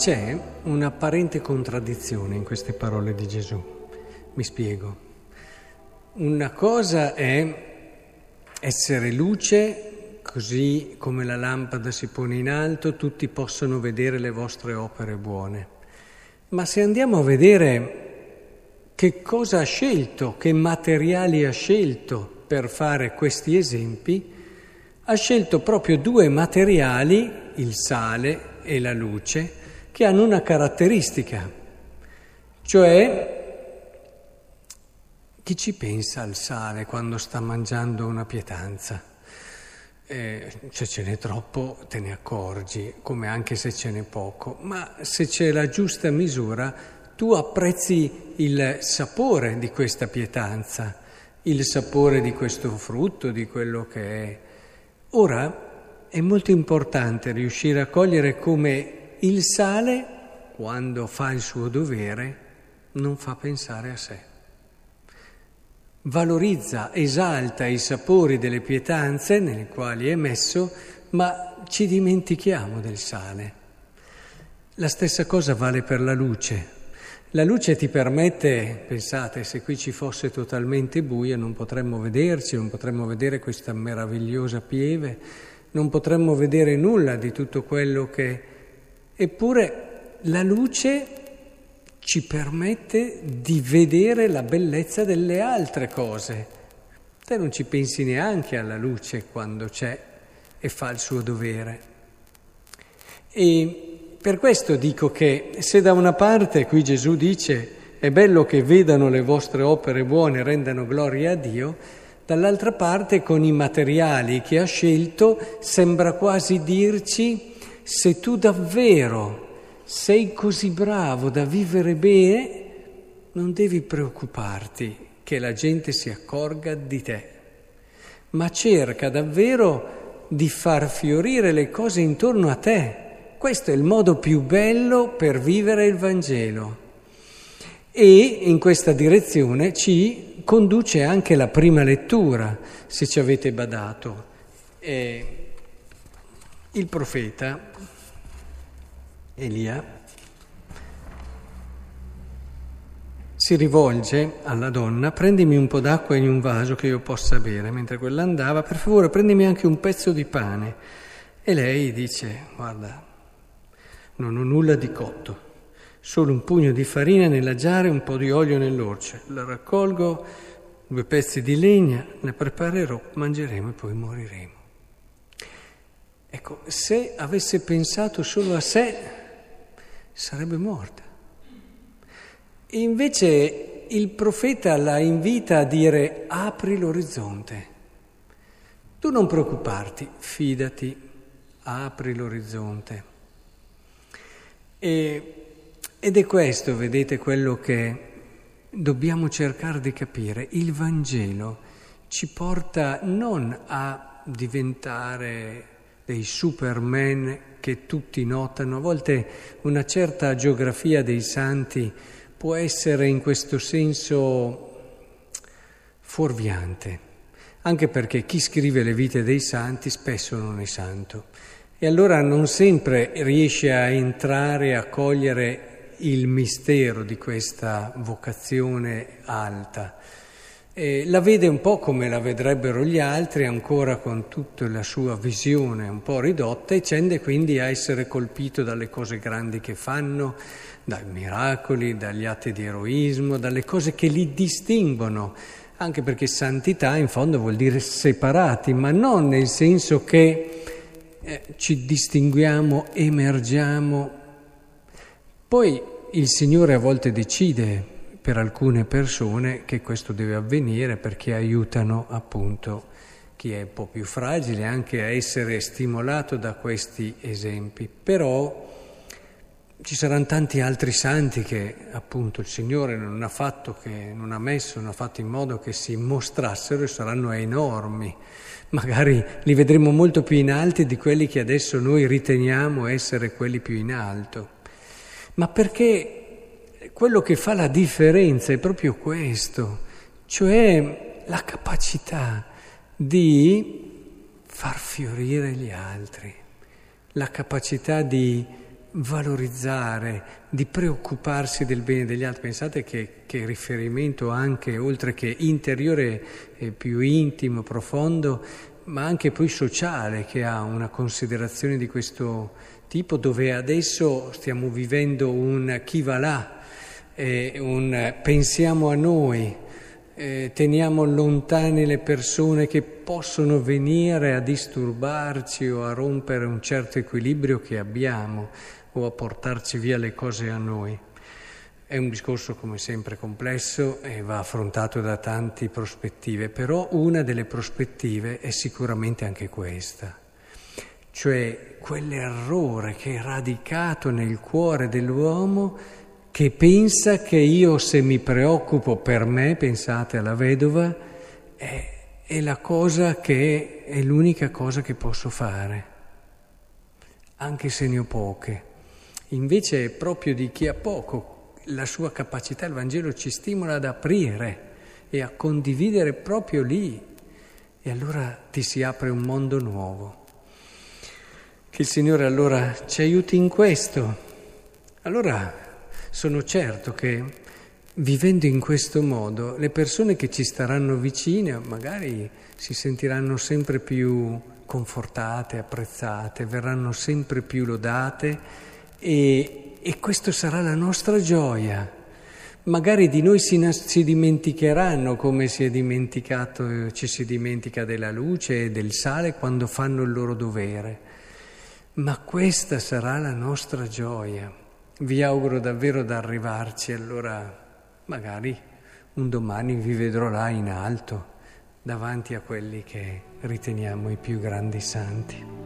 c'è un'apparente contraddizione in queste parole di Gesù. Mi spiego. Una cosa è essere luce, così come la lampada si pone in alto, tutti possono vedere le vostre opere buone. Ma se andiamo a vedere che cosa ha scelto, che materiali ha scelto per fare questi esempi, ha scelto proprio due materiali, il sale e la luce, che hanno una caratteristica, cioè chi ci pensa al sale quando sta mangiando una pietanza? Eh, se ce n'è troppo te ne accorgi, come anche se ce n'è poco, ma se c'è la giusta misura tu apprezzi il sapore di questa pietanza, il sapore di questo frutto, di quello che è. Ora è molto importante riuscire a cogliere come il sale, quando fa il suo dovere, non fa pensare a sé. Valorizza, esalta i sapori delle pietanze nelle quali è messo, ma ci dimentichiamo del sale. La stessa cosa vale per la luce. La luce ti permette, pensate, se qui ci fosse totalmente buio non potremmo vederci, non potremmo vedere questa meravigliosa pieve, non potremmo vedere nulla di tutto quello che Eppure la luce ci permette di vedere la bellezza delle altre cose. Te non ci pensi neanche alla luce quando c'è e fa il suo dovere. E per questo dico che se da una parte qui Gesù dice è bello che vedano le vostre opere buone e rendano gloria a Dio, dall'altra parte con i materiali che ha scelto sembra quasi dirci se tu davvero sei così bravo da vivere bene, non devi preoccuparti che la gente si accorga di te, ma cerca davvero di far fiorire le cose intorno a te. Questo è il modo più bello per vivere il Vangelo. E in questa direzione ci conduce anche la prima lettura, se ci avete badato. Eh, il profeta Elia si rivolge alla donna, prendimi un po' d'acqua in un vaso che io possa bere, mentre quella andava, per favore prendimi anche un pezzo di pane. E lei dice, guarda, non ho nulla di cotto, solo un pugno di farina nella giara e un po' di olio nell'orce. La raccolgo, due pezzi di legna, ne preparerò, mangeremo e poi moriremo. Ecco, se avesse pensato solo a sé, sarebbe morta. E invece il profeta la invita a dire apri l'orizzonte. Tu non preoccuparti, fidati, apri l'orizzonte. E, ed è questo, vedete, quello che dobbiamo cercare di capire. Il Vangelo ci porta non a diventare dei superman che tutti notano. A volte una certa geografia dei santi può essere in questo senso fuorviante, anche perché chi scrive le vite dei santi spesso non è santo e allora non sempre riesce a entrare a cogliere il mistero di questa vocazione alta. E la vede un po' come la vedrebbero gli altri, ancora con tutta la sua visione un po' ridotta, e tende quindi a essere colpito dalle cose grandi che fanno, dai miracoli, dagli atti di eroismo, dalle cose che li distinguono, anche perché santità in fondo vuol dire separati, ma non nel senso che eh, ci distinguiamo, emergiamo. Poi il Signore a volte decide per alcune persone che questo deve avvenire perché aiutano appunto chi è un po' più fragile anche a essere stimolato da questi esempi. Però ci saranno tanti altri santi che appunto il Signore non ha fatto, che non ha messo, non ha fatto in modo che si mostrassero e saranno enormi. Magari li vedremo molto più in alto di quelli che adesso noi riteniamo essere quelli più in alto. Ma perché quello che fa la differenza è proprio questo, cioè la capacità di far fiorire gli altri, la capacità di valorizzare, di preoccuparsi del bene degli altri. Pensate che, che riferimento anche, oltre che interiore più intimo, profondo, ma anche poi sociale, che ha una considerazione di questo tipo, dove adesso stiamo vivendo un chi va là, eh, un pensiamo a noi, eh, teniamo lontane le persone che possono venire a disturbarci o a rompere un certo equilibrio che abbiamo o a portarci via le cose a noi. È un discorso come sempre complesso e va affrontato da tante prospettive, però una delle prospettive è sicuramente anche questa, cioè quell'errore che è radicato nel cuore dell'uomo che pensa che io se mi preoccupo per me, pensate alla vedova, è, è la cosa che è l'unica cosa che posso fare, anche se ne ho poche. Invece è proprio di chi ha poco la sua capacità, il Vangelo ci stimola ad aprire e a condividere proprio lì e allora ti si apre un mondo nuovo. Che il Signore allora ci aiuti in questo. Allora sono certo che vivendo in questo modo le persone che ci staranno vicine magari si sentiranno sempre più confortate, apprezzate, verranno sempre più lodate e, e questa sarà la nostra gioia. Magari di noi si, si dimenticheranno come si è dimenticato, ci si dimentica della luce e del sale quando fanno il loro dovere. Ma questa sarà la nostra gioia. Vi auguro davvero di arrivarci, allora magari un domani vi vedrò là in alto, davanti a quelli che riteniamo i più grandi santi.